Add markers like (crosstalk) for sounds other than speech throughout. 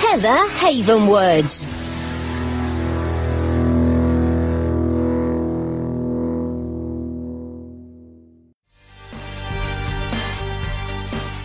Heather Havenwood.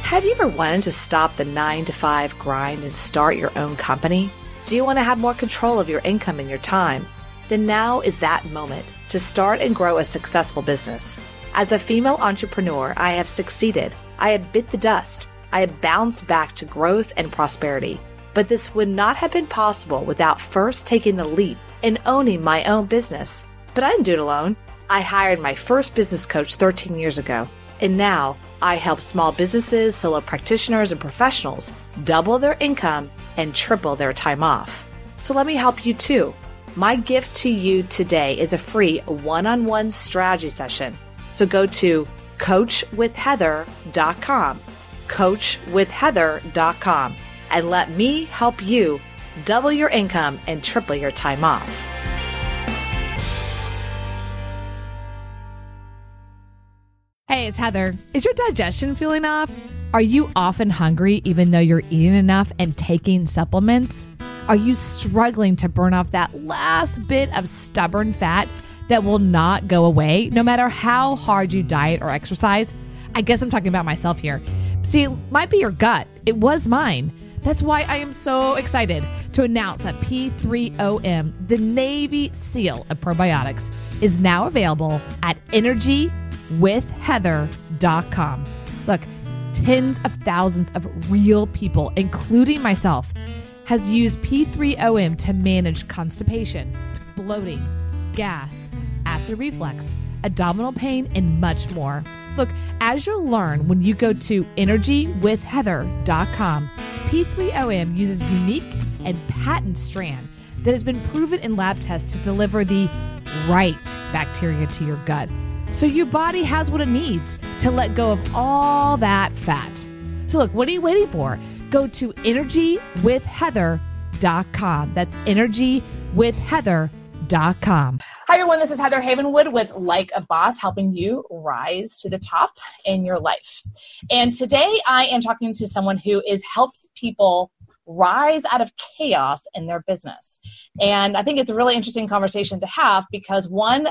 Have you ever wanted to stop the nine to five grind and start your own company? Do you want to have more control of your income and your time? Then now is that moment to start and grow a successful business. As a female entrepreneur, I have succeeded. I have bit the dust. I have bounced back to growth and prosperity. But this would not have been possible without first taking the leap and owning my own business. But I didn't do it alone. I hired my first business coach 13 years ago. And now I help small businesses, solo practitioners, and professionals double their income and triple their time off. So let me help you too. My gift to you today is a free one on one strategy session. So go to coachwithheather.com, coachwithheather.com, and let me help you double your income and triple your time off. Hey, it's Heather. Is your digestion feeling off? Are you often hungry even though you're eating enough and taking supplements? Are you struggling to burn off that last bit of stubborn fat that will not go away no matter how hard you diet or exercise? I guess I'm talking about myself here. See, it might be your gut. It was mine. That's why I am so excited to announce that P3OM, the Navy SEAL of probiotics, is now available at energywithheather.com. Look, tens of thousands of real people, including myself, has used P3OM to manage constipation, bloating, gas, acid reflux, abdominal pain, and much more. Look, as you'll learn when you go to energywithheather.com, P3OM uses unique and patent strand that has been proven in lab tests to deliver the right bacteria to your gut. So your body has what it needs to let go of all that fat. So, look, what are you waiting for? Go to energywithheather.com. That's energywithheather.com. Hi, everyone. This is Heather Havenwood with Like a Boss, helping you rise to the top in your life. And today I am talking to someone who is helps people rise out of chaos in their business. And I think it's a really interesting conversation to have because one,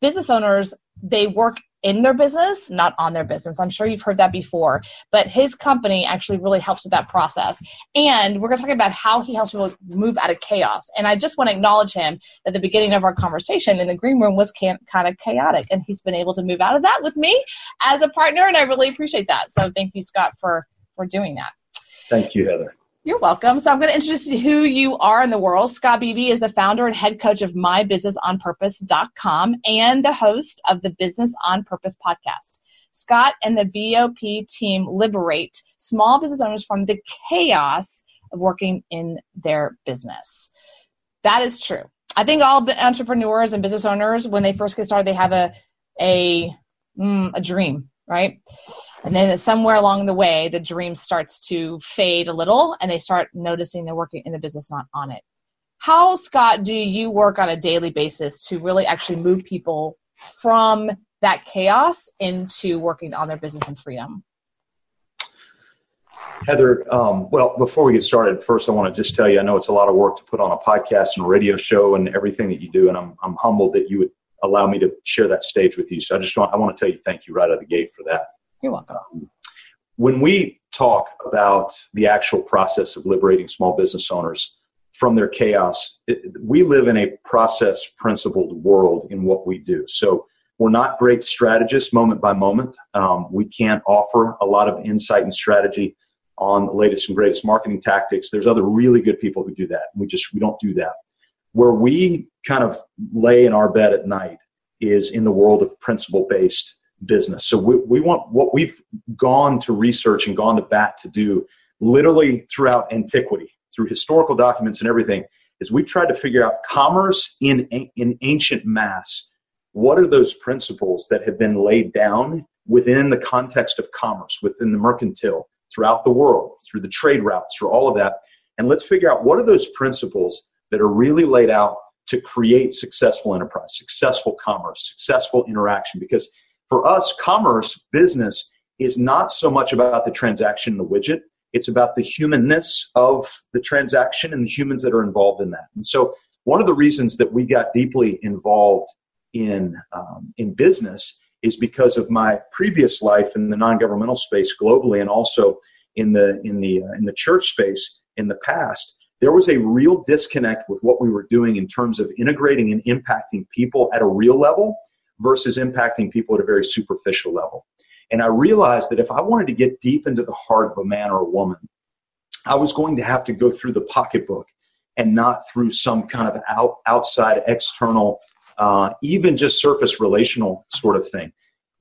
business owners they work in their business, not on their business. I'm sure you've heard that before, but his company actually really helps with that process. And we're going to talk about how he helps people move out of chaos. And I just want to acknowledge him at the beginning of our conversation in the green room was can, kind of chaotic, and he's been able to move out of that with me as a partner, and I really appreciate that. So thank you, Scott, for for doing that. Thank you, Heather. You're welcome. So I'm going to introduce you who you are in the world. Scott Beebe is the founder and head coach of mybusinessonpurpose.com and the host of the Business on Purpose podcast. Scott and the BOP team liberate small business owners from the chaos of working in their business. That is true. I think all entrepreneurs and business owners, when they first get started, they have a a mm, a dream, right? And then somewhere along the way, the dream starts to fade a little and they start noticing they're working in the business not on it. How, Scott, do you work on a daily basis to really actually move people from that chaos into working on their business and freedom? Heather, um, well, before we get started, first I want to just tell you I know it's a lot of work to put on a podcast and a radio show and everything that you do, and I'm, I'm humbled that you would allow me to share that stage with you. So I just want I want to tell you thank you right out of the gate for that. You're welcome. When we talk about the actual process of liberating small business owners from their chaos, it, we live in a process principled world in what we do. So we're not great strategists moment by moment. Um, we can't offer a lot of insight and strategy on the latest and greatest marketing tactics. There's other really good people who do that. We just we don't do that. Where we kind of lay in our bed at night is in the world of principle based business. So we, we want what we've gone to research and gone to bat to do literally throughout antiquity, through historical documents and everything, is we've tried to figure out commerce in, in ancient mass. What are those principles that have been laid down within the context of commerce, within the mercantile, throughout the world, through the trade routes, through all of that? And let's figure out what are those principles that are really laid out to create successful enterprise, successful commerce, successful interaction. Because for us, commerce, business, is not so much about the transaction the widget. It's about the humanness of the transaction and the humans that are involved in that. And so, one of the reasons that we got deeply involved in um, in business is because of my previous life in the non-governmental space globally, and also in the in the uh, in the church space in the past. There was a real disconnect with what we were doing in terms of integrating and impacting people at a real level versus impacting people at a very superficial level. And I realized that if I wanted to get deep into the heart of a man or a woman, I was going to have to go through the pocketbook and not through some kind of out, outside external, uh, even just surface relational sort of thing.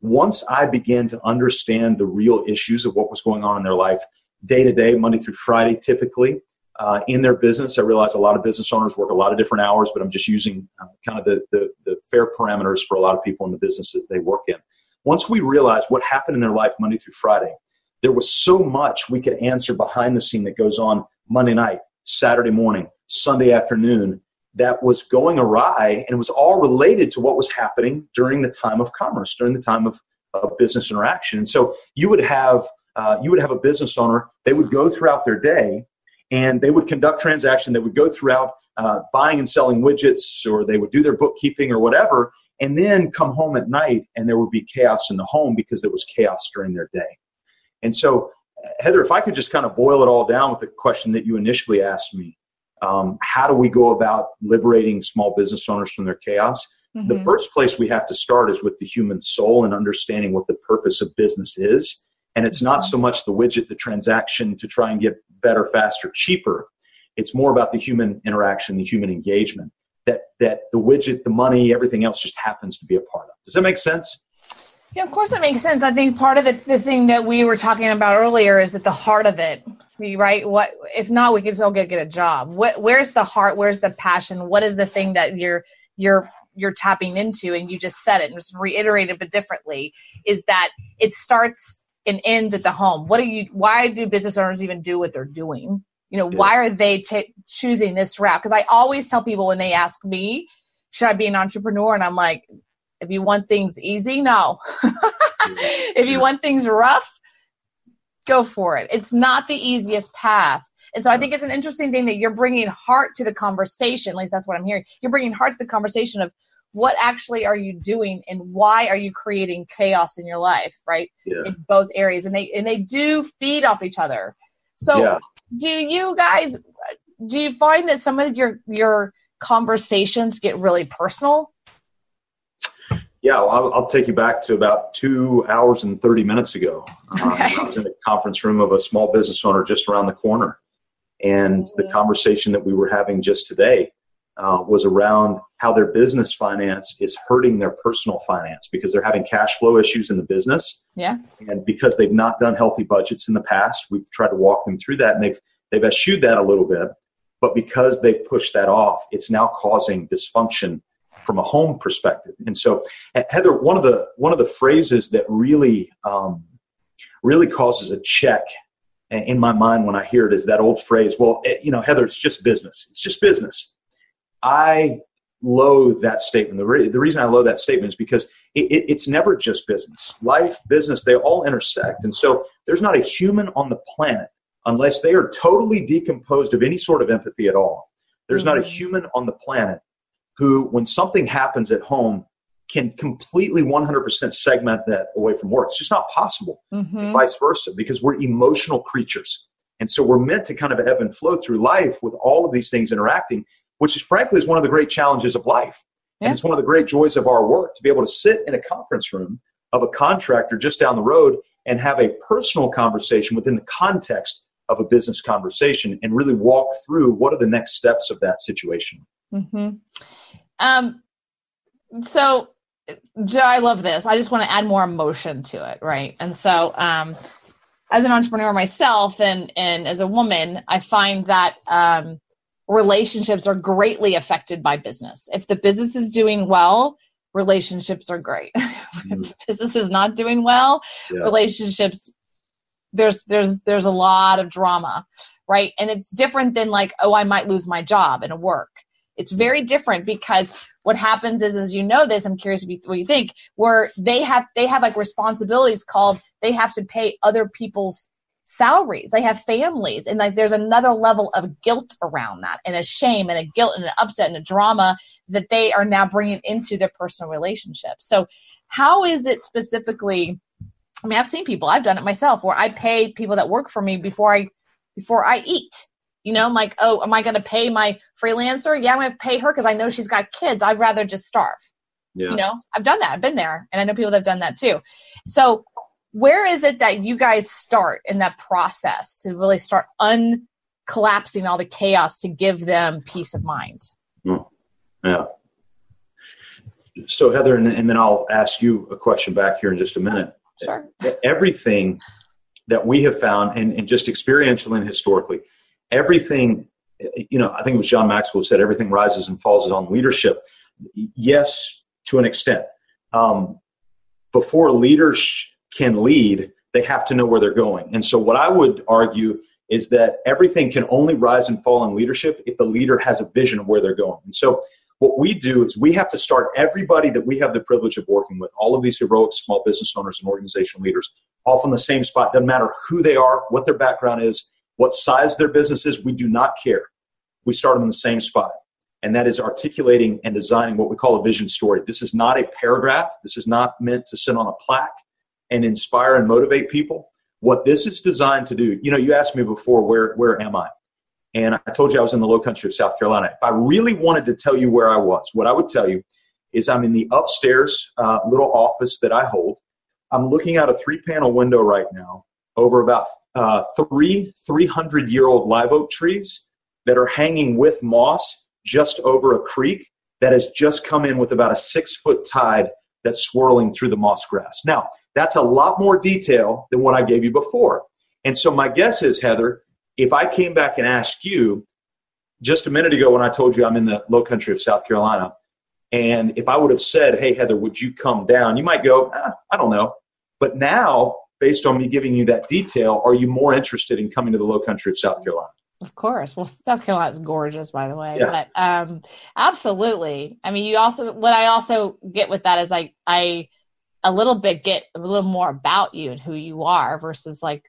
Once I began to understand the real issues of what was going on in their life, day to day, Monday through Friday, typically, uh, in their business. I realize a lot of business owners work a lot of different hours, but I'm just using uh, kind of the, the, the, fair parameters for a lot of people in the businesses they work in. Once we realized what happened in their life Monday through Friday, there was so much we could answer behind the scene that goes on Monday night, Saturday morning, Sunday afternoon that was going awry and it was all related to what was happening during the time of commerce, during the time of, of business interaction. And so you would have uh, you would have a business owner, they would go throughout their day and they would conduct transaction. that would go throughout uh, buying and selling widgets or they would do their bookkeeping or whatever and then come home at night and there would be chaos in the home because there was chaos during their day and so heather if i could just kind of boil it all down with the question that you initially asked me um, how do we go about liberating small business owners from their chaos mm-hmm. the first place we have to start is with the human soul and understanding what the purpose of business is and it's not so much the widget, the transaction to try and get better, faster, cheaper. It's more about the human interaction, the human engagement. That that the widget, the money, everything else just happens to be a part of. Does that make sense? Yeah, of course it makes sense. I think part of the, the thing that we were talking about earlier is that the heart of it, right? What if not, we can still get get a job. What where's the heart? Where's the passion? What is the thing that you're you're you're tapping into? And you just said it and just reiterated but differently, is that it starts and ends at the home. What do you? Why do business owners even do what they're doing? You know, yeah. why are they t- choosing this route? Because I always tell people when they ask me, "Should I be an entrepreneur?" and I'm like, "If you want things easy, no. (laughs) if you want things rough, go for it. It's not the easiest path." And so I think it's an interesting thing that you're bringing heart to the conversation. At least that's what I'm hearing. You're bringing heart to the conversation of what actually are you doing and why are you creating chaos in your life right yeah. in both areas and they and they do feed off each other so yeah. do you guys do you find that some of your your conversations get really personal yeah well, I'll, I'll, take you back to about two hours and 30 minutes ago okay. um, i was in a conference room of a small business owner just around the corner and mm-hmm. the conversation that we were having just today uh, was around how their business finance is hurting their personal finance because they're having cash flow issues in the business. Yeah. And because they've not done healthy budgets in the past, we've tried to walk them through that and they've they've eschewed that a little bit. But because they've pushed that off, it's now causing dysfunction from a home perspective. And so, Heather, one of the one of the phrases that really um, really causes a check in my mind when I hear it is that old phrase. Well, eh, you know, Heather, it's just business. It's just business. I loathe that statement. The, re- the reason I loathe that statement is because it, it, it's never just business. Life, business, they all intersect. And so there's not a human on the planet, unless they are totally decomposed of any sort of empathy at all, there's mm-hmm. not a mm-hmm. human on the planet who, when something happens at home, can completely 100% segment that away from work. It's just not possible. Mm-hmm. vice versa, because we're emotional creatures. And so we're meant to kind of ebb and flow through life with all of these things interacting which is frankly is one of the great challenges of life. Yeah. And it's one of the great joys of our work to be able to sit in a conference room of a contractor just down the road and have a personal conversation within the context of a business conversation and really walk through what are the next steps of that situation. Mm-hmm. Um, so, Joe, I love this. I just want to add more emotion to it, right? And so, um, as an entrepreneur myself and and as a woman, I find that um, relationships are greatly affected by business. If the business is doing well, relationships are great. (laughs) Mm-hmm. business is not doing well, yeah. relationships there's there's there's a lot of drama, right? And it's different than like, oh, I might lose my job in a work. It's very different because what happens is, as you know this, I'm curious what you think, where they have they have like responsibilities called they have to pay other people's salaries. They have families, and like there's another level of guilt around that, and a shame, and a guilt, and an upset, and a drama that they are now bringing into their personal relationships. So, how is it specifically? I mean, I've seen people. I've done it myself, where I pay people that work for me before I before I eat. You know, I'm like, oh, am I going to pay my freelancer? Yeah, I'm going to pay her because I know she's got kids. I'd rather just starve. Yeah. You know, I've done that. I've been there, and I know people that have done that too. So, where is it that you guys start in that process to really start uncollapsing all the chaos to give them peace of mind? Hmm. Yeah. So, Heather, and, and then I'll ask you a question back here in just a minute. Sure. Everything that we have found, and, and just experientially and historically, everything, you know, I think it was John Maxwell who said everything rises and falls on leadership. Yes, to an extent. Um, before leaders can lead, they have to know where they're going. And so, what I would argue is that everything can only rise and fall in leadership if the leader has a vision of where they're going. And so, what we do is we have to start everybody that we have the privilege of working with, all of these heroic small business owners and organizational leaders, off on the same spot. Doesn't matter who they are, what their background is, what size their business is, we do not care. We start them in the same spot. And that is articulating and designing what we call a vision story. This is not a paragraph. This is not meant to sit on a plaque and inspire and motivate people. What this is designed to do, you know, you asked me before, where, where am I? And I told you I was in the low country of South Carolina. If I really wanted to tell you where I was, what I would tell you is I'm in the upstairs uh, little office that I hold. I'm looking out a three panel window right now over about uh, three 300 year old live oak trees that are hanging with moss just over a creek that has just come in with about a six foot tide that's swirling through the moss grass. Now, that's a lot more detail than what I gave you before. And so, my guess is, Heather, if I came back and asked you just a minute ago when I told you I'm in the low country of South Carolina, and if I would have said, Hey, Heather, would you come down? You might go, ah, I don't know. But now, based on me giving you that detail, are you more interested in coming to the low country of South Carolina? Of course. Well, South Carolina is gorgeous, by the way. Yeah. But um, absolutely. I mean, you also what I also get with that is like I a little bit get a little more about you and who you are versus like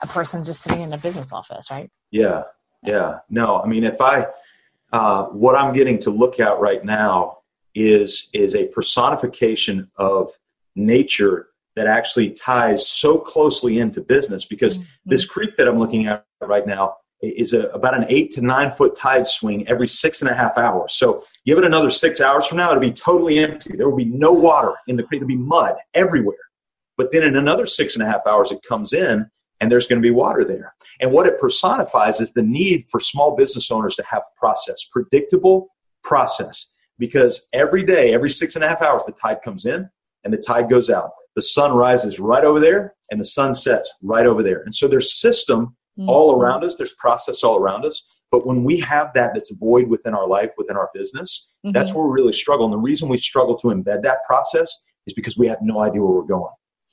a person just sitting in a business office, right? Yeah. Yeah. No, I mean, if I uh, what I'm getting to look at right now is is a personification of nature that actually ties so closely into business because mm-hmm. this creek that I'm looking at right now is a, about an eight to nine foot tide swing every six and a half hours. So give it another six hours from now, it'll be totally empty. There will be no water in the creek. There'll be mud everywhere. But then in another six and a half hours, it comes in and there's going to be water there. And what it personifies is the need for small business owners to have process, predictable process. Because every day, every six and a half hours, the tide comes in and the tide goes out. The sun rises right over there and the sun sets right over there. And so there's system mm-hmm. all around us, there's process all around us. But when we have that that's void within our life, within our business, mm-hmm. that's where we really struggle. And the reason we struggle to embed that process is because we have no idea where we're going.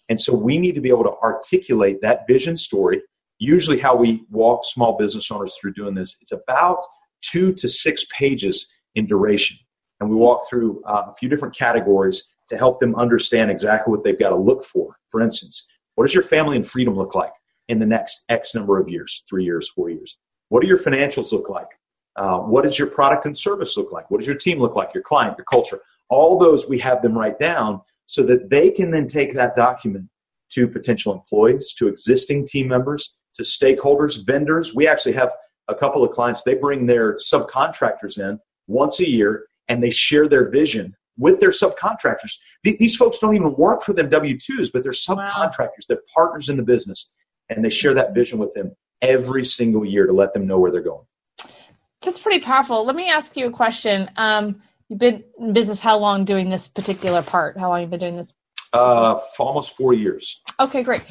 And so we need to be able to articulate that vision story. Usually, how we walk small business owners through doing this, it's about two to six pages in duration. And we walk through uh, a few different categories to help them understand exactly what they've got to look for. For instance, what does your family and freedom look like in the next X number of years, three years, four years? What do your financials look like? Uh, what does your product and service look like? What does your team look like? Your client, your culture? All those we have them write down so that they can then take that document to potential employees, to existing team members, to stakeholders, vendors. We actually have a couple of clients, they bring their subcontractors in once a year and they share their vision with their subcontractors. These folks don't even work for them W 2s, but they're subcontractors, they're partners in the business, and they share that vision with them. every single year to let them know where they're going. That's pretty powerful. Let me ask you a question. Um, you've been in business how long doing this particular part? How long have you been doing this? Uh, for almost four years. Okay, great.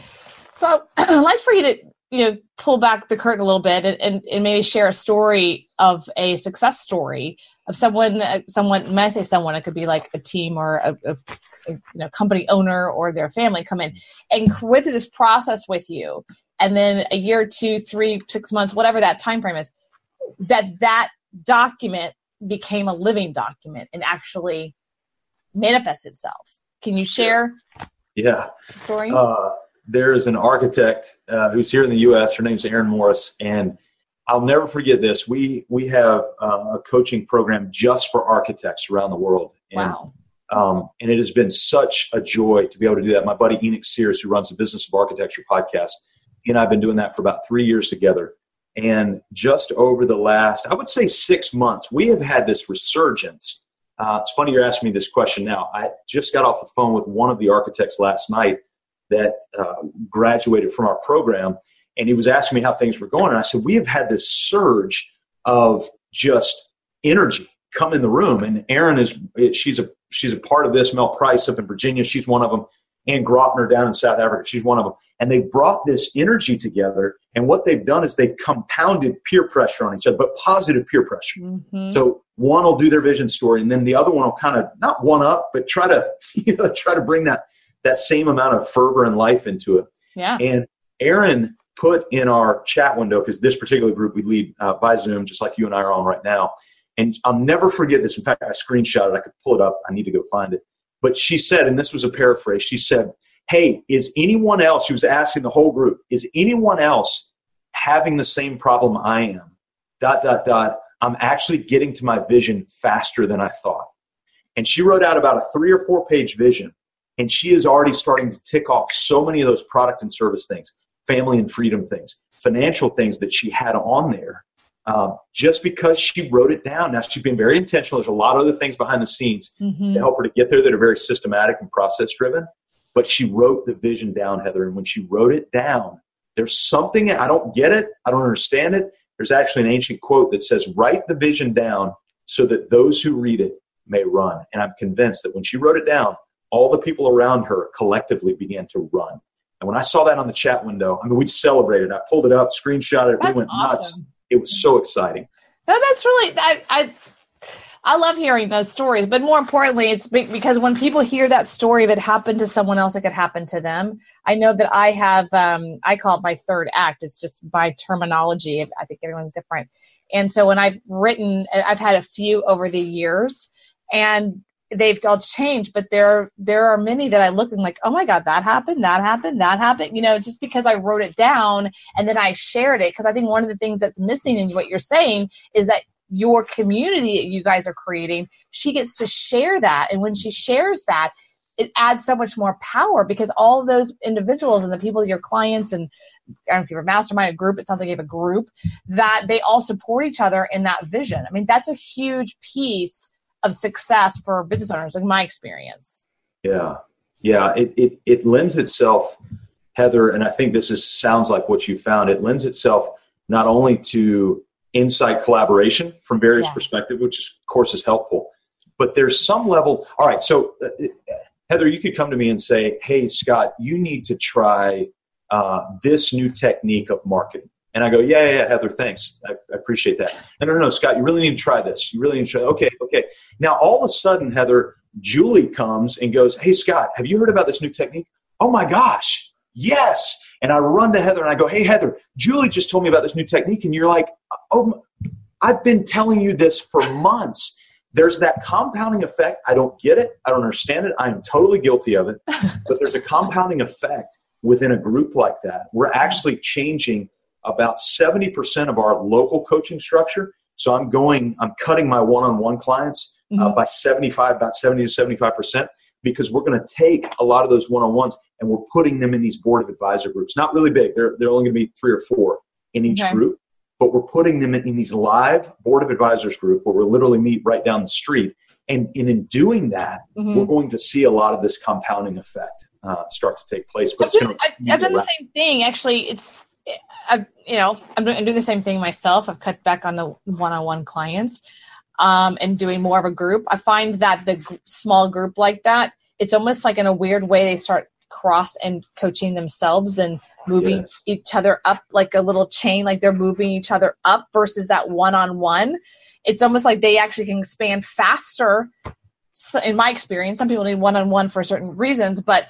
So (clears throat) I'd like for you to you know pull back the curtain a little bit and, and, and maybe share a story of a success story of someone uh, someone when i say someone it could be like a team or a, a you know company owner or their family come in and go through this process with you and then a year two three six months whatever that time frame is that that document became a living document and actually manifests itself can you share yeah story uh, there's an architect uh, who's here in the U.S. Her name's Erin Morris, and I'll never forget this. We we have uh, a coaching program just for architects around the world. And, wow. Um, and it has been such a joy to be able to do that. My buddy Enoch Sears, who runs the Business of Architecture podcast, he and I have been doing that for about three years together. And just over the last, I would say six months, we have had this resurgence. Uh, it's funny you're asking me this question now. I just got off the phone with one of the architects last night that uh, graduated from our program, and he was asking me how things were going. And I said, We have had this surge of just energy come in the room. And Erin is she's a she's a part of this. Mel Price up in Virginia, she's one of them. Ann Grotner down in South Africa, she's one of them. And they've brought this energy together. And what they've done is they've compounded peer pressure on each other, but positive peer pressure. Mm-hmm. So one will do their vision story, and then the other one will kind of not one up, but try to you (laughs) know, try to bring that that same amount of fervor and life into it. Yeah. And Erin put in our chat window because this particular group we lead uh, by Zoom, just like you and I are on right now. And I'll never forget this. In fact, I screenshot it. I could pull it up. I need to go find it. But she said, and this was a paraphrase. She said, "Hey, is anyone else?" She was asking the whole group, "Is anyone else having the same problem I am?" Dot dot dot. I'm actually getting to my vision faster than I thought. And she wrote out about a three or four page vision and she is already starting to tick off so many of those product and service things, family and freedom things, financial things that she had on there. Um, just because she wrote it down. Now she's been very intentional. There's a lot of other things behind the scenes mm-hmm. to help her to get there that are very systematic and process driven. But she wrote the vision down, Heather. And when she wrote it down, there's something I don't get it. I don't understand it. There's actually an ancient quote that says, "Write the vision down so that those who read it may run." And I'm convinced that when she wrote it down, all the people around her collectively began to run. And when I saw that on the chat window, I mean, we celebrated. I pulled it up, screenshot it. That's we went awesome. nuts. It was so exciting. No, that's really I, I I love hearing those stories, but more importantly, it's because when people hear that story, if it happened to someone else, it could happen to them. I know that I have, um, I call it my third act. It's just my terminology. I think everyone's different. And so when I've written, I've had a few over the years, and they've all changed but there there are many that i look and like oh my god that happened that happened that happened you know just because i wrote it down and then i shared it because i think one of the things that's missing in what you're saying is that your community that you guys are creating she gets to share that and when she shares that it adds so much more power because all those individuals and the people your clients and I don't know if you have a mastermind a group, it sounds like you have a group that they all support each other in that vision. I mean, that's a huge piece of success for business owners, like my experience. Yeah. Yeah. It, it, it lends itself, Heather, and I think this is sounds like what you found. It lends itself not only to insight collaboration from various yeah. perspectives, which is, of course is helpful, but there's some level. All right. So, uh, Heather, you could come to me and say, Hey, Scott, you need to try uh, this new technique of marketing. And I go, yeah, yeah, yeah Heather, thanks. I, I appreciate that. No, no, no, Scott, you really need to try this. You really need to try. Okay, okay. Now, all of a sudden, Heather, Julie comes and goes, hey, Scott, have you heard about this new technique? Oh my gosh, yes. And I run to Heather and I go, hey, Heather, Julie just told me about this new technique. And you're like, oh, I've been telling you this for months. There's that compounding effect. I don't get it. I don't understand it. I am totally guilty of it. (laughs) but there's a compounding effect within a group like that. We're actually changing about 70% of our local coaching structure. So I'm going, I'm cutting my one on one clients uh, mm-hmm. uh, by 75, about 70 to 75%, because we're going to take a lot of those one on ones and we're putting them in these board of advisor groups. Not really big, they're, they're only going to be three or four in each okay. group, but we're putting them in, in these live board of advisors group where we'll literally meet right down the street. And, and in doing that, mm-hmm. we're going to see a lot of this compounding effect uh, start to take place. But I've, done, I've, I've done the same thing. Actually, it's I, you know, I'm doing, I'm doing the same thing myself. I've cut back on the one-on-one clients, um, and doing more of a group. I find that the g- small group like that, it's almost like in a weird way they start cross and coaching themselves and moving Yes. each other up like a little chain, like they're moving each other up versus that one-on-one. It's almost like they actually can expand faster. So in my experience, some people need one-on-one for certain reasons, but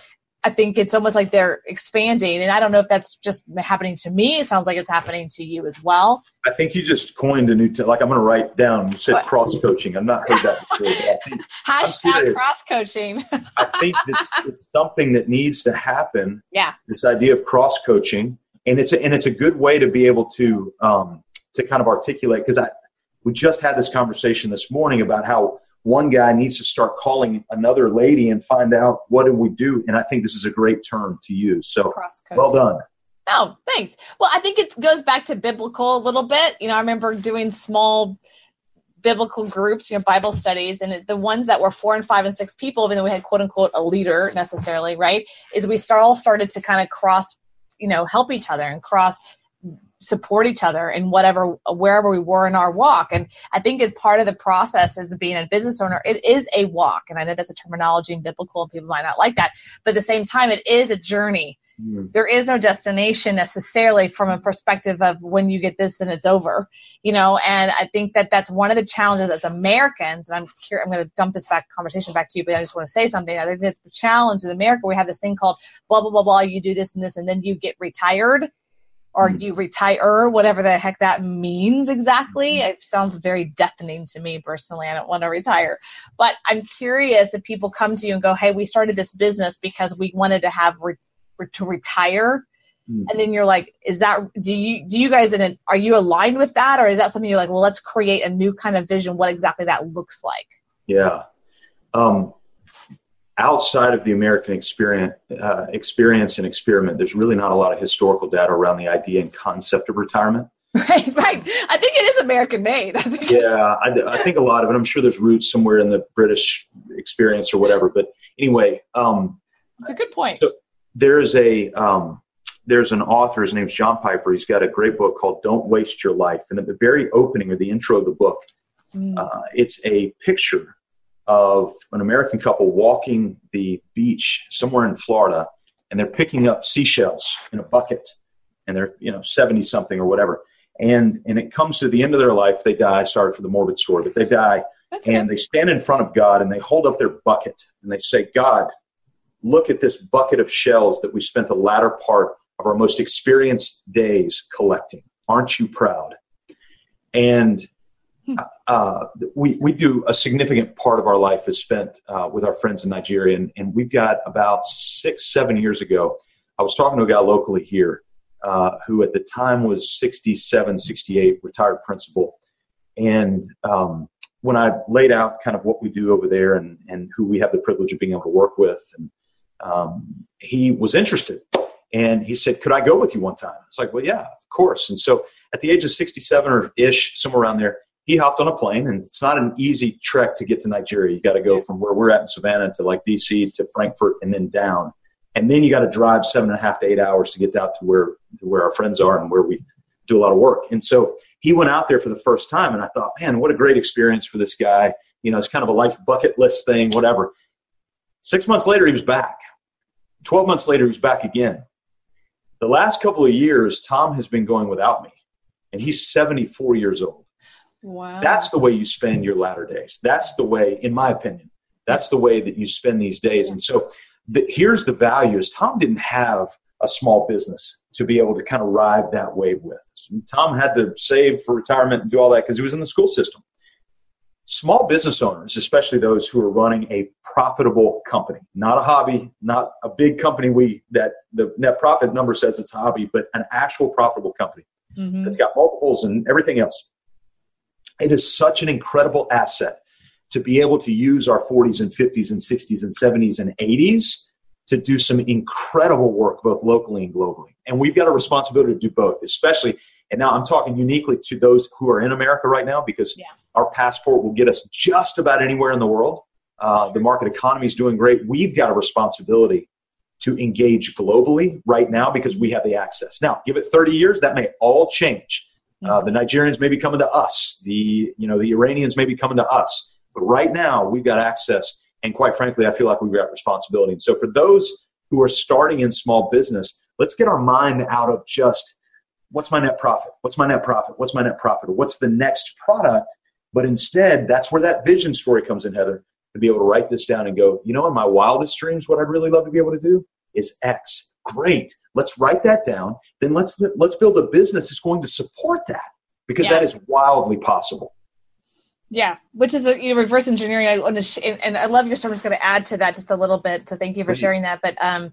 I think it's almost like they're expanding. And I don't know if that's just happening to me. It sounds like it's happening to you as well. I think you just coined a new t- like I'm going to write down. You said cross coaching. I've not heard that before. Think Hashtag cross coaching. I think it's, it's something that needs to happen. Yeah. This idea of cross coaching, and it's a, and it's a good way to be able to um, to kind of articulate because I we just had this conversation this morning about how one guy needs to start calling another lady and find out what do we do, and I think this is a great term to use. So well done. Oh, thanks. Well, I think it goes back to biblical a little bit. You know, I remember doing small biblical groups, you know, Bible studies, and the ones that were four and five and six people, even though we had quote unquote a leader necessarily, right? Is we start all started to kind of cross, you know, help each other and cross support each other in whatever wherever we were in our walk. And i think it part of the process as being a business owner it is a walk. And i know that's a terminology in biblical and people might not like that. But at the same time it is a journey. Mm. there is no destination necessarily from a perspective of when you get this then it's over you know? And i think that that's one of the challenges as americans and i'm here i'm going to dump this back conversation back to you but i just want to say something. I think that's the challenge in america we have this thing called blah blah blah blah you do this and this and then you get retired or Mm. you retire whatever the heck that means exactly. It sounds very deafening to me personally. I don't want to retire. But i'm curious if people come to you and go hey we started this business because we wanted to have re- to retire. Mm. and then you're like is that do you do you guys in it are you aligned with that? Or is that something you're like well let's create a new kind of vision what exactly that looks like? Yeah. Um, outside of the American experience, uh, experience and experiment, there's really not a lot of historical data around the idea and concept of retirement. (laughs) right right i think it is american made i think Yeah, I, I think a lot of it. I'm sure there's roots somewhere in the British experience or whatever. But anyway, um, it's a good point So- there's a um, there's an author. His name's John Piper. He's got a great book called "Don't Waste Your Life." And at the very opening or the intro of the book, Mm. uh, it's a picture of an American couple walking the beach somewhere in Florida, and they're picking up seashells in a bucket, and they're you know seventy something or whatever. And and it comes to the end of their life, they die. Sorry for the morbid story, but they die, That's and good. they stand in front of God and they hold up their bucket and they say, God, look at this bucket of shells that we spent the latter part of our most experienced days collecting. Aren't you proud? And uh, we, we do a significant part of our life is spent uh, with our friends in Nigeria. And, and we've got about six, seven years ago, I was talking to a guy locally here uh, who at the time was 67, 68, retired principal. And um, when I laid out kind of what we do over there and, and who we have the privilege of being able to work with, and um, he was interested. And he said, Could I go with you one time? It's like, Well, yeah, of course. And so at the age of 67 or ish, somewhere around there, he hopped on a plane. And it's not an easy trek to get to Nigeria. You got to go from where we're at in Savannah to like DC to Frankfurt and then down. And then you got to drive seven and a half to eight hours to get out to where, to where our friends are and where we do a lot of work. And so he went out there for the first time. And I thought, man, what a great experience for this guy. You know, it's kind of a life bucket list thing, whatever. Six months later, he was back. 12 months later, he was back again. The last couple of years, Tom has been going without me, and he's 74 years old. Wow That's the way you spend your latter days. That's the way, in my opinion, that's the way that you spend these days. And so the, here's the value is Tom didn't have a small business to be able to kind of ride that wave with. So Tom had to save for retirement and do all that because he was in the school system. Small business owners, especially those who are running a profitable company, not a hobby, not a big company we that the net profit number says it's a hobby, but an actual profitable company Mhm. that's got multiples and everything else. It is such an incredible asset to be able to use our 40s and 50s and 60s and 70s and 80s to do some incredible work both locally and globally. And we've got a responsibility to do both, especially and now I'm talking uniquely to those who are in America right now because Yeah. our passport will get us just about anywhere in the world. Uh, the market economy is doing great. We've got a responsibility to engage globally right now because we have the access. Now, give it 30 years, that may all change. Uh, the Nigerians may be coming to us. The you know the Iranians may be coming to us. But right now, we've got access, and quite frankly, I feel like we've got responsibility. And so, for those who are starting in small business, let's get our mind out of just what's my net profit, what's my net profit, what's my net profit, what's the next product. But instead, that's where that vision story comes in, Heather. To be able to write this down and go, you know, in my wildest dreams, what I'd really love to be able to do is X great. Let's write that down. Then let's let's build a business that's going to support that because yeah. that is wildly possible. Yeah which is a you know, reverse engineering. I want to sh- and i love your story. I'm just going to add to that just a little bit. To thank you for Please. sharing that. But um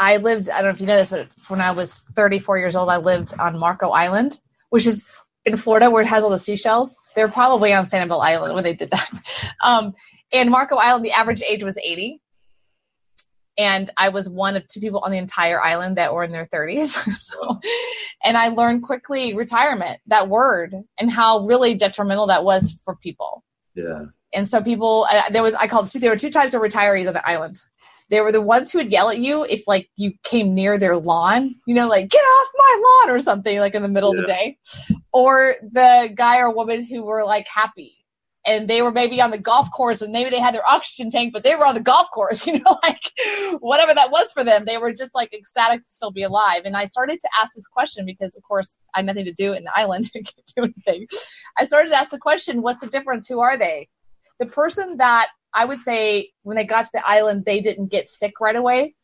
i lived i don't know if you know this but when i was 34 years old i lived on marco island which is in florida where it has all the seashells. They're probably on sanibel island when they did that. (laughs) Um and marco island the average age was 80 and I was one of two people on the entire island that were in their 30s. (laughs) so, and I learned quickly retirement, that word, and how really detrimental that was for people. Yeah. And so people, there was, I called two, there were two types of retirees on the island. They were the ones who would yell at you if like you came near their lawn, you know, like get off my lawn or something like in the middle yeah. of the day. Or the guy or woman who were like happy and they were maybe on the golf course and maybe they had their oxygen tank, but they were on the golf course, (laughs) you know, like whatever that was for them. They were just like ecstatic to still be alive. And I started to ask this question because, of course, I had nothing to do in the island. (laughs) I can't do anything. I started to ask the question, what's the difference? Who are they? The person that I would say when they got to the island, they didn't get sick right away.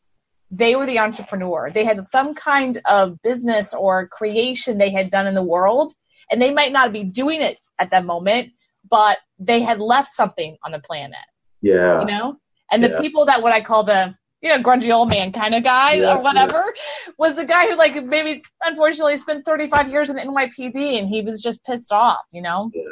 They were the entrepreneur. They had some kind of business or creation they had done in the world, and they might not be doing it at that moment, but they had left something on the planet. Yeah. You know? And the people that what I call the you know, grungy old man kind of guy yeah, or whatever, yeah. was the guy who like maybe unfortunately spent 35 years in the NYPD and he was just pissed off, you know? Yeah.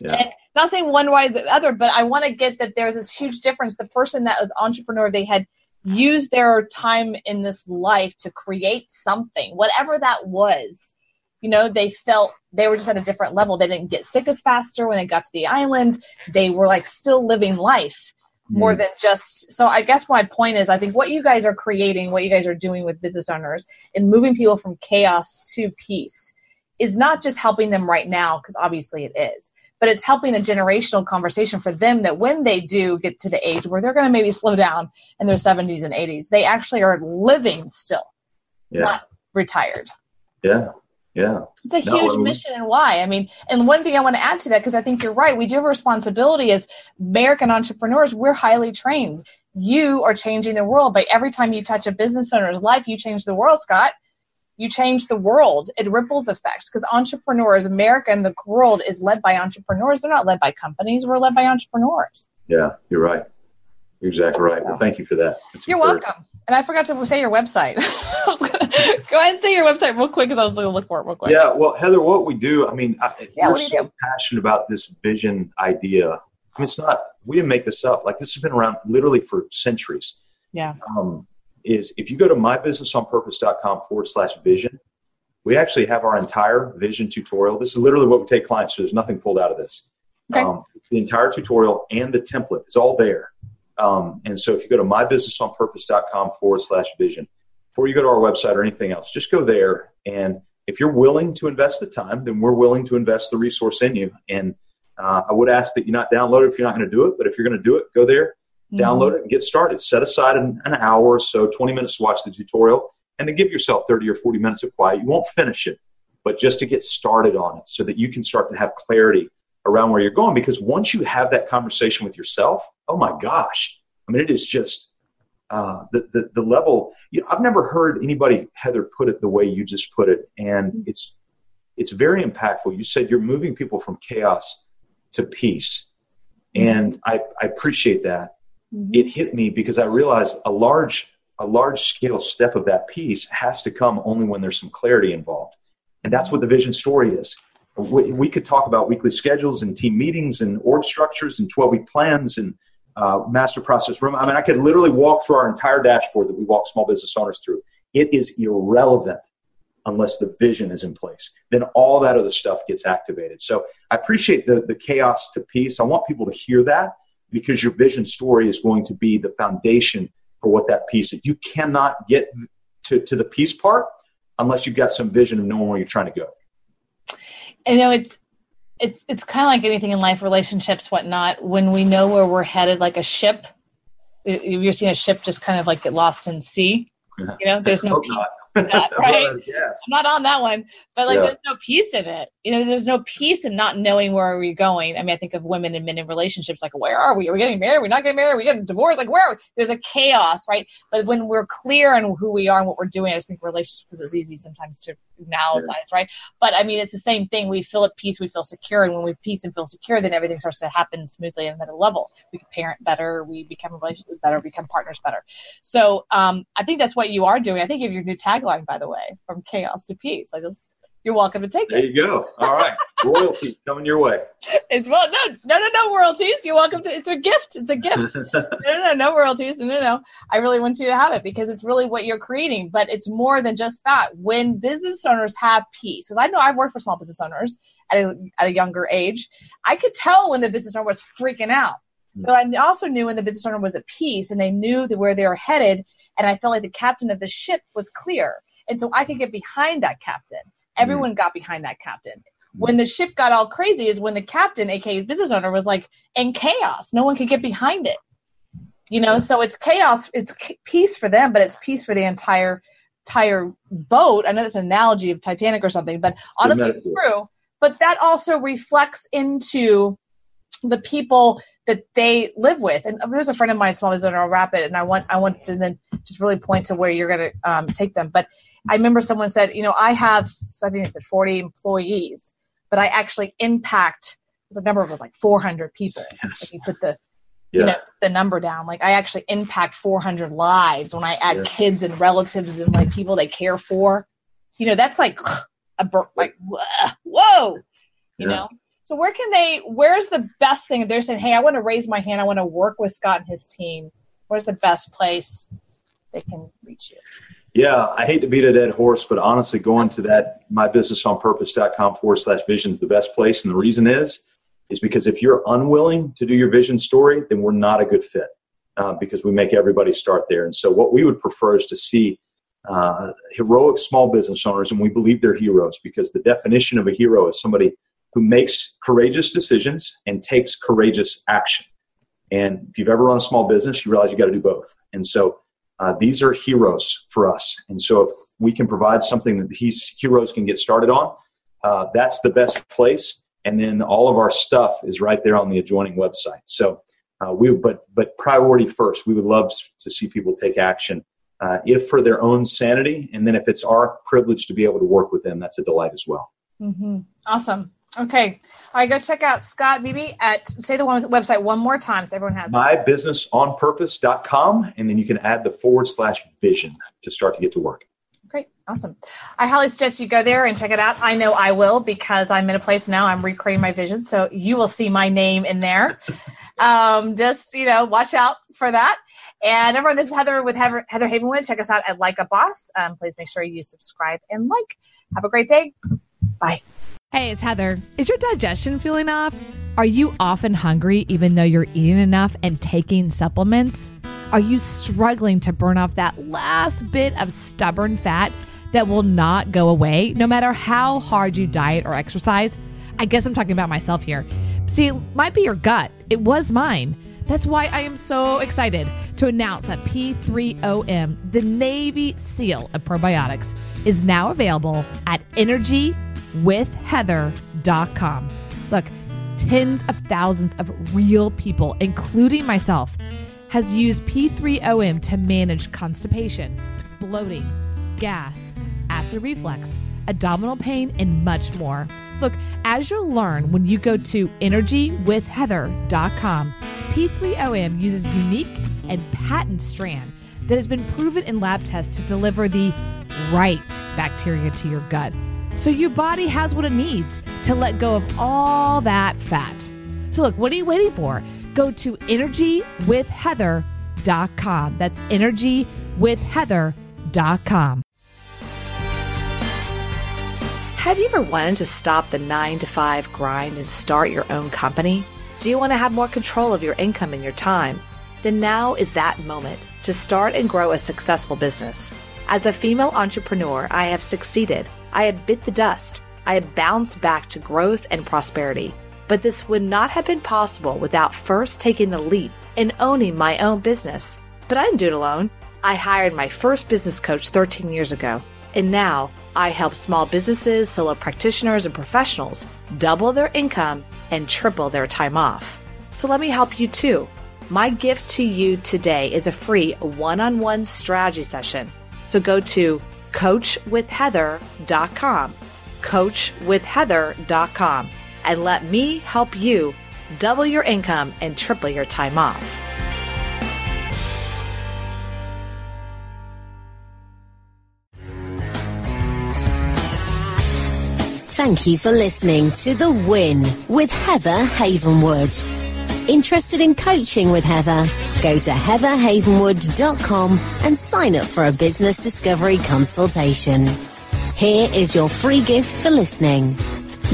Yeah. And not saying one way or the other, but I want to get that there's this huge difference. The person that was entrepreneur, they had used their time in this life to create something, whatever that was you know they felt they were just at a different level they didn't get sick as faster when they got to the island they were like still living life more mm. than just so i guess my point is i think what you guys are creating what you guys are doing with business owners and moving people from chaos to peace is not just helping them right now because obviously it is but it's helping a generational conversation for them that when they do get to the age where they're going to maybe slow down in their 70s and 80s they actually are living still yeah. not retired yeah yeah. It's a huge mission and why. I mean, and one thing I want to add to that, because I think you're right, we do have a responsibility as American entrepreneurs, we're highly trained. You are changing the world. By every time you touch a business owner's life, you change the world, Scott. You change the world. It ripples effects because entrepreneurs, America and the world is led by entrepreneurs. They're not led by companies. We're led by entrepreneurs. Yeah, you're right. Exactly right. Well, thank you for that. It's You're welcome. And I forgot to say your website. (laughs) go ahead and say your website real quick because I was going to look for it real quick. Yeah, well, Heather, what we do, I mean, I, yeah, we're so do? passionate about this vision idea. I mean, it's not, we didn't make this up. Like, this has been around literally for centuries. Yeah. Um, is if you go to mybusinessonpurpose.com forward slash vision, we actually have our entire vision tutorial. This is literally what we take clients So There's nothing pulled out of this. Okay. Um, the entire tutorial and the template is all there. Um, and so if you go to mybusinessonpurpose.com forward slash vision, before you go to our website or anything else, just go there. And if you're willing to invest the time, then we're willing to invest the resource in you. And uh, I would ask that you not download it if you're not going to do it. But if you're going to do it, go there, mm-hmm. download it, and get started. Set aside an, an hour or so, 20 minutes to watch the tutorial, and then give yourself 30 or 40 minutes of quiet. You won't finish it, but just to get started on it so that you can start to have clarity around where you're going. Because once you have that conversation with yourself, oh my gosh, I mean, it is just uh, the, the, the level. You know, I've never heard anybody, Heather, put it the way you just put it, and it's it's very impactful. You said you're moving people from chaos to peace, and I, I appreciate that. Mm-hmm. It hit me because I realized a large a large scale step of that peace has to come only when there's some clarity involved, and that's what the vision story is we, we could talk about weekly schedules and team meetings and org structures and 12 week plans and uh, master process room. I mean, I could literally walk through our entire dashboard that we walk small business owners through. It is irrelevant unless the vision is in place. Then all that other stuff gets activated. So I appreciate the, the chaos to peace. I want people to hear that because your vision story is going to be the foundation for what that peace is. You cannot get to, to the peace part unless you've got some vision of knowing where you're trying to go. You know, it's it's it's kind of like anything in life, relationships, whatnot. When we know where we're headed, like a ship, you're seeing a ship just kind of like get lost in sea. You know, there's (laughs) no peace, that, (laughs) right? yes. I'm not on that one, but like, yeah. there's no peace in it. You know, there's no peace in not knowing where are we're going. I mean, I think of women and men in relationships, like, where are we? Are we getting married? We're we not getting married? Are we getting divorced? Like, where? There's a chaos, right? But when we're clear on who we are and what we're doing, I just think relationships is easy sometimes to analyze, yeah. right? But I mean, it's the same thing. We feel at peace, we feel secure, and when we peace and feel secure, then everything starts to happen smoothly and at a level. We can parent better, we become better, become partners better. So um, I think that's what you are doing. I think you have your new tagline, by the way from chaos to peace. I just you're welcome to take there it. There you go. All right, (laughs) royalties coming your way. It's well, no, no, no, no royalties. You're welcome to. It's a gift. It's a gift. (laughs) no, no, no, no royalties. No, no, no. I really want you to have it because it's really what you're creating. But it's more than just that. When business owners have peace, because I know I've worked for small business owners at a, at a younger age, I could tell when the business owner was freaking out. But I also knew when the business owner was at peace and they knew where they were headed, and I felt like the captain of the ship was clear and so I could get behind that captain. Everyone mm. got behind that captain. When the ship got all crazy is when the captain, aka business owner, was like in chaos. No one could get behind it. You know, so it's chaos. It's peace for them, but it's peace for the entire entire boat. I know that's an analogy of Titanic or something, but honestly, it's true. But that also reflects into the people that they live with. And there's a friend of mine, small business owner, Rapid, and I want I want to then just really point to where you're going to um, take them. But I remember someone said, you know, I have I think it said 40 employees, but I actually impact. The number was like 400 people. Yes. If you put the yeah. you know the number down, like I actually impact 400 lives when I add yeah. kids and relatives and like people they care for. You know, that's like (sighs) a like whoa, you yeah. know. So where can they? Where's the best thing? They're saying, hey, I want to raise my hand. I want to work with Scott and his team. Where's the best place they can reach you? Yeah, I hate to beat a dead horse, but honestly, going to that mybusinessonpurpose.com forward slash vision is the best place. And the reason is, is because if you're unwilling to do your vision story, then we're not a good fit uh, because we make everybody start there. And so, what we would prefer is to see uh, heroic small business owners, and we believe they're heroes because the definition of a hero is somebody who makes courageous decisions and takes courageous action. And if you've ever run a small business, you realize you got to do both. And so uh, these are heroes for us. And so if we can provide something that these heroes can get started on, uh, that's the best place. And then all of our stuff is right there on the adjoining website. So uh, we, but but priority first. We would love to see people take action, uh, if for their own sanity, and then if it's our privilege to be able to work with them, that's a delight as well. Mm-hmm. Awesome. Okay. All right, go check out Scott Beebe at say the one website one more time so everyone has mybusinessonpurpose.com and then you can add the forward slash vision to start to get to work. Great. Awesome. I highly suggest you go there and check it out. I know I will because I'm in a place now I'm recreating my vision. So you will see my name in there. (laughs) um, just, you know, watch out for that. And everyone, this is Heather with Heather, Heather Havenwood. Check us out at Like a Boss. Um, please make sure you subscribe and like. Have a great day. Bye. Hey, it's Heather. Is your digestion feeling off? Are you often hungry even though you're eating enough and taking supplements? Are you struggling to burn off that last bit of stubborn fat that will not go away no matter how hard you diet or exercise? I guess I'm talking about myself here. See, it might be your gut. It was mine. That's why I am so excited to announce that P3OM, the Navy SEAL of probiotics, is now available at Energy withheather.com. Look, tens of thousands of real people, including myself, has used P3OM to manage constipation, bloating, gas, acid reflux, abdominal pain, and much more. Look, as you'll learn when you go to energywithheather.com, P3OM uses unique and patent strand that has been proven in lab tests to deliver the right bacteria to your gut so your body has what it needs to let go of all that fat. So, look, what are you waiting for? Go to energywithheather.com. That's energywithheather.com. Have you ever wanted to stop the nine to five grind and start your own company? Do you want to have more control of your income and your time? Then now is that moment to start and grow a successful business. As a female entrepreneur, I have succeeded. I had bit the dust. I had bounced back to growth and prosperity. But this would not have been possible without first taking the leap and owning my own business. But I didn't do it alone. I hired my first business coach 13 years ago. And now I help small businesses, solo practitioners, and professionals double their income and triple their time off. So let me help you too. My gift to you today is a free one on one strategy session. So go to coachwithheather.com, coachwithheather.com, and let me help you double your income and triple your time off. Thank you for listening to The Win with Heather Havenwood. Interested in coaching with Heather? Go to heatherhavenwood.com and sign up for a business discovery consultation. Here is your free gift for listening.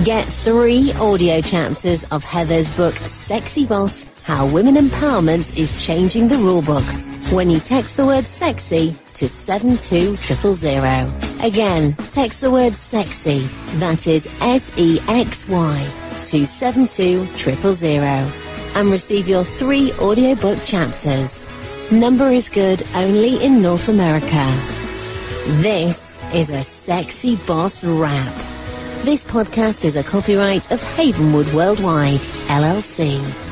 Get three audio chapters of Heather's book, Sexy Boss How Women Empowerment is Changing the Rulebook when you text the word sexy to 72000. Again, text the word sexy, that is S E X Y, to 72000 and receive your three audiobook chapters. Number is good only in North America. This is a Sexy Boss Rap. This podcast is a copyright of Havenwood Worldwide, LLC.